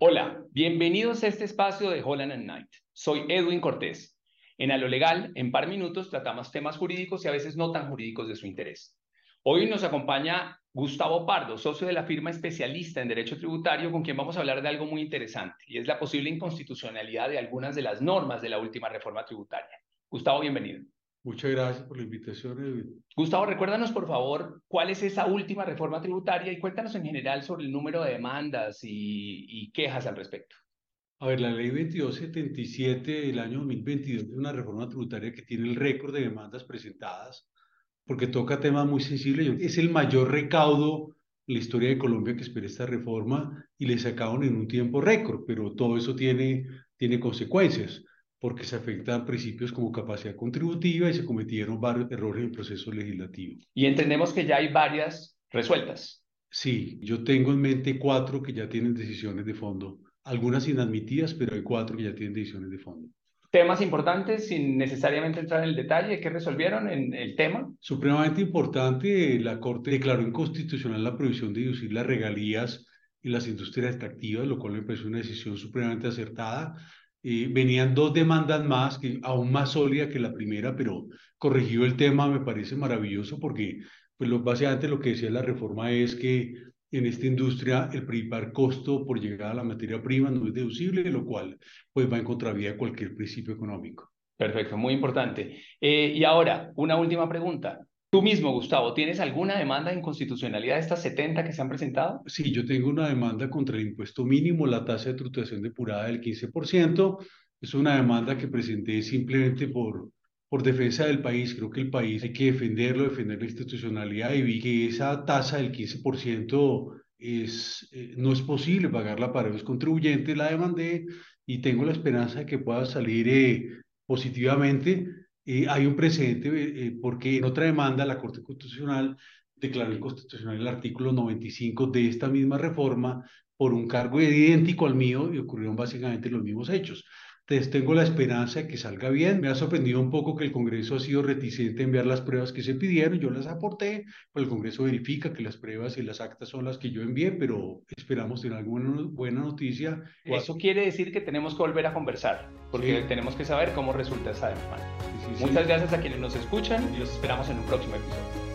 Hola, bienvenidos a este espacio de Holland and Knight. Soy Edwin Cortés. En A lo Legal, en par minutos, tratamos temas jurídicos y a veces no tan jurídicos de su interés. Hoy nos acompaña Gustavo Pardo, socio de la firma especialista en Derecho Tributario, con quien vamos a hablar de algo muy interesante, y es la posible inconstitucionalidad de algunas de las normas de la última reforma tributaria. Gustavo, bienvenido. Muchas gracias por la invitación, Edwin. Gustavo, recuérdanos por favor cuál es esa última reforma tributaria y cuéntanos en general sobre el número de demandas y, quejas al respecto. A ver, la ley 2277 del año 2022 es una reforma tributaria que tiene el récord de demandas presentadas porque toca temas muy sensibles. Es el mayor recaudo en la historia de Colombia que espera esta reforma y le sacaron en un tiempo récord, pero todo eso tiene, tiene consecuencias porque se afectan principios como capacidad contributiva y se cometieron varios errores en el proceso legislativo. Y entendemos que ya hay varias resueltas. Sí, yo tengo en mente cuatro que ya tienen decisiones de fondo, algunas inadmitidas, pero hay cuatro que ya tienen decisiones de fondo. Temas importantes, sin necesariamente entrar en el detalle, ¿qué resolvieron en el tema? Supremamente importante, la Corte declaró inconstitucional la prohibición de deducir las regalías en las industrias extractivas, lo cual me parece una decisión supremamente acertada venían dos demandas más, que aún más sólida que la primera, pero corregido el tema me parece maravilloso porque pues lo, básicamente lo que decía la reforma es que en esta industria el principal costo por llegar a la materia prima no es deducible, lo cual pues va en contravía de cualquier principio económico. Perfecto, muy importante. Eh, y ahora, una última pregunta. Tú mismo, Gustavo, ¿tienes alguna demanda de inconstitucionalidad de estas 70 que se han presentado? Sí, yo tengo una demanda contra el impuesto mínimo, la tasa de tributación depurada del 15%. Es una demanda que presenté simplemente por, por defensa del país. Creo que el país hay que defenderlo, defender la institucionalidad y vi que esa tasa del 15% es, eh, no es posible pagarla para los contribuyentes. La demandé y tengo la esperanza de que pueda salir eh, positivamente eh, hay un precedente eh, eh, porque en otra demanda la Corte Constitucional declaró inconstitucional el artículo 95 de esta misma reforma por un cargo idéntico al mío y ocurrieron básicamente los mismos hechos. Tengo la esperanza de que salga bien. Me ha sorprendido un poco que el Congreso ha sido reticente a enviar las pruebas que se pidieron. Yo las aporté, pero el Congreso verifica que las pruebas y las actas son las que yo envié, pero esperamos tener alguna buena noticia. Eso quiere decir que tenemos que volver a conversar, porque tenemos que saber cómo resulta esa demanda. Muchas gracias a quienes nos escuchan y los esperamos en un próximo episodio.